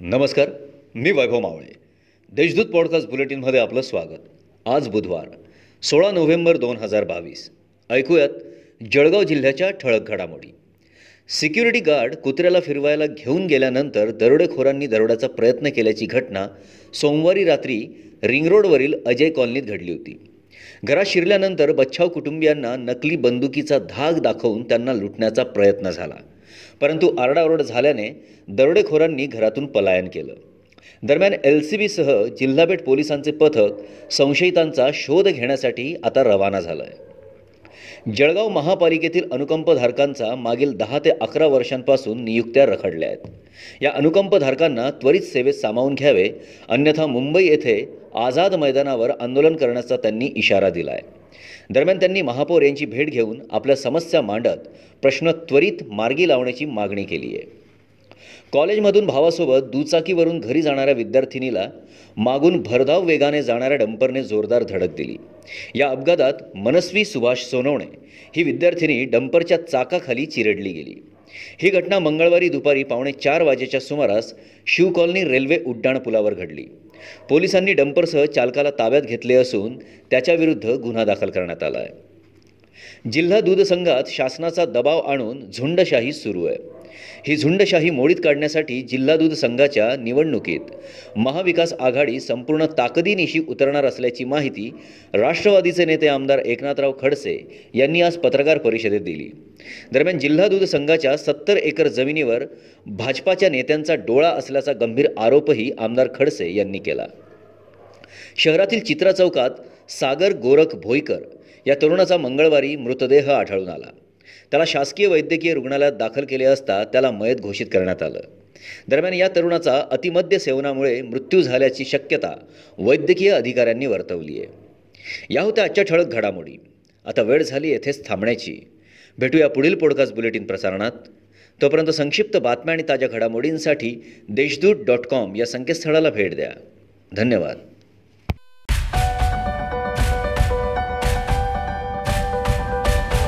नमस्कार मी वैभव मावळे. देशदूत पॉडकास्ट बुलेटिनमध्ये आपलं स्वागत. आज बुधवार सोळा नोव्हेंबर दोन हजार बावीस. ऐकूयात जळगाव जिल्ह्याच्या ठळक घडामोडी. सिक्युरिटी गार्ड कुत्र्याला फिरवायला घेऊन गेल्यानंतर दरोडेखोरांनी दरोड्याचा प्रयत्न केल्याची घटना सोमवारी रात्री रिंग रोडवरील अजय कॉलनीत घडली होती. घरात शिरल्यानंतर बच्छाव कुटुंबियांना नकली बंदुकीचा धाक दाखवून त्यांना लुटण्याचा प्रयत्न झाला. परंतु आरडाओरड झाल्याने दरोडेखोरांनी घरातून पलायन केलं. दरम्यान एल सी बीसह जिल्हापेठ पोलिसांचे पथक संशयितांचा शोध घेण्यासाठी आता रवाना झालं आहे जळगाव महापालिकेतील अनुकंपधारकांचा मागील दहा ते अकरा वर्षांपासून नियुक्त्या रखडल्या आहेत. या अनुकंपधारकांना त्वरित सेवेत सामावून घ्यावे अन्यथा मुंबई येथे आझाद मैदानावर आंदोलन करण्याचा त्यांनी इशारा दिला आहे दरम्यान त्यांनी महापौर यांची भेट घेऊन आपल्या समस्या मांडत प्रश्न त्वरित मार्गी लावण्याची मागणी केली आहे. कॉलेजमधून भावासोबत दुचाकीवरून घरी जाणाऱ्या विद्यार्थिनीला मागून भरधाव वेगाने जाणाऱ्या डंपरने जोरदार धडक दिली. या अपघातात मनस्वी सुभाष सोनवणे ही विद्यार्थिनी डंपरच्या चाकाखाली चिरडली गेली. ही घटना मंगळवारी दुपारी पावणे चार वाजेच्या सुमारास शिव कॉलनी रेल्वे उड्डाण पुलावर घडली. पोलिसांनी डंपरसह चालकाला ताब्यात घेतले असून त्याच्याविरुद्ध गुन्हा दाखल करण्यात आला आहे जिल्हा दूध संघात शासनाचा दबाव आणून झुंडशाही सुरू आहे. ही झुंडशाही मोडीत काढण्यासाठी जिल्हा दूध संघाच्या निवडणुकीत महाविकास आघाडी संपूर्ण ताकदीनिशी उतरणार असल्याची माहिती राष्ट्रवादीचे नेते आमदार एकनाथराव खडसे यांनी आज पत्रकार परिषदेत दिली. दरम्यान जिल्हा दूध संघाच्या सत्तर एकर जमिनीवर भाजपाच्या नेत्यांचा डोळा असल्याचा गंभीर आरोपही आमदार खडसे यांनी केला. शहरातील चित्रा चौकात सागर गोरख भोईकर या तरुणाचा मंगळवारी मृतदेह आढळून आला. त्याला शासकीय वैद्यकीय रुग्णालयात दाखल केले असता त्याला मयत घोषित करण्यात आलं. दरम्यान या तरुणाचा अतिमद्य सेवनामुळे मृत्यू झाल्याची शक्यता वैद्यकीय अधिकाऱ्यांनी वर्तवली आहे या होत्या आजच्या ठळक घडामोडी. आता वेळ झाली येथेच थांबण्याची. भेटूया पुढील पॉडकास्ट बुलेटिन प्रसारणात. तोपर्यंत संक्षिप्त बातम्या आणि ताज्या घडामोडींसाठी देशदूत डॉट कॉम या संकेतस्थळाला भेट द्या. धन्यवाद.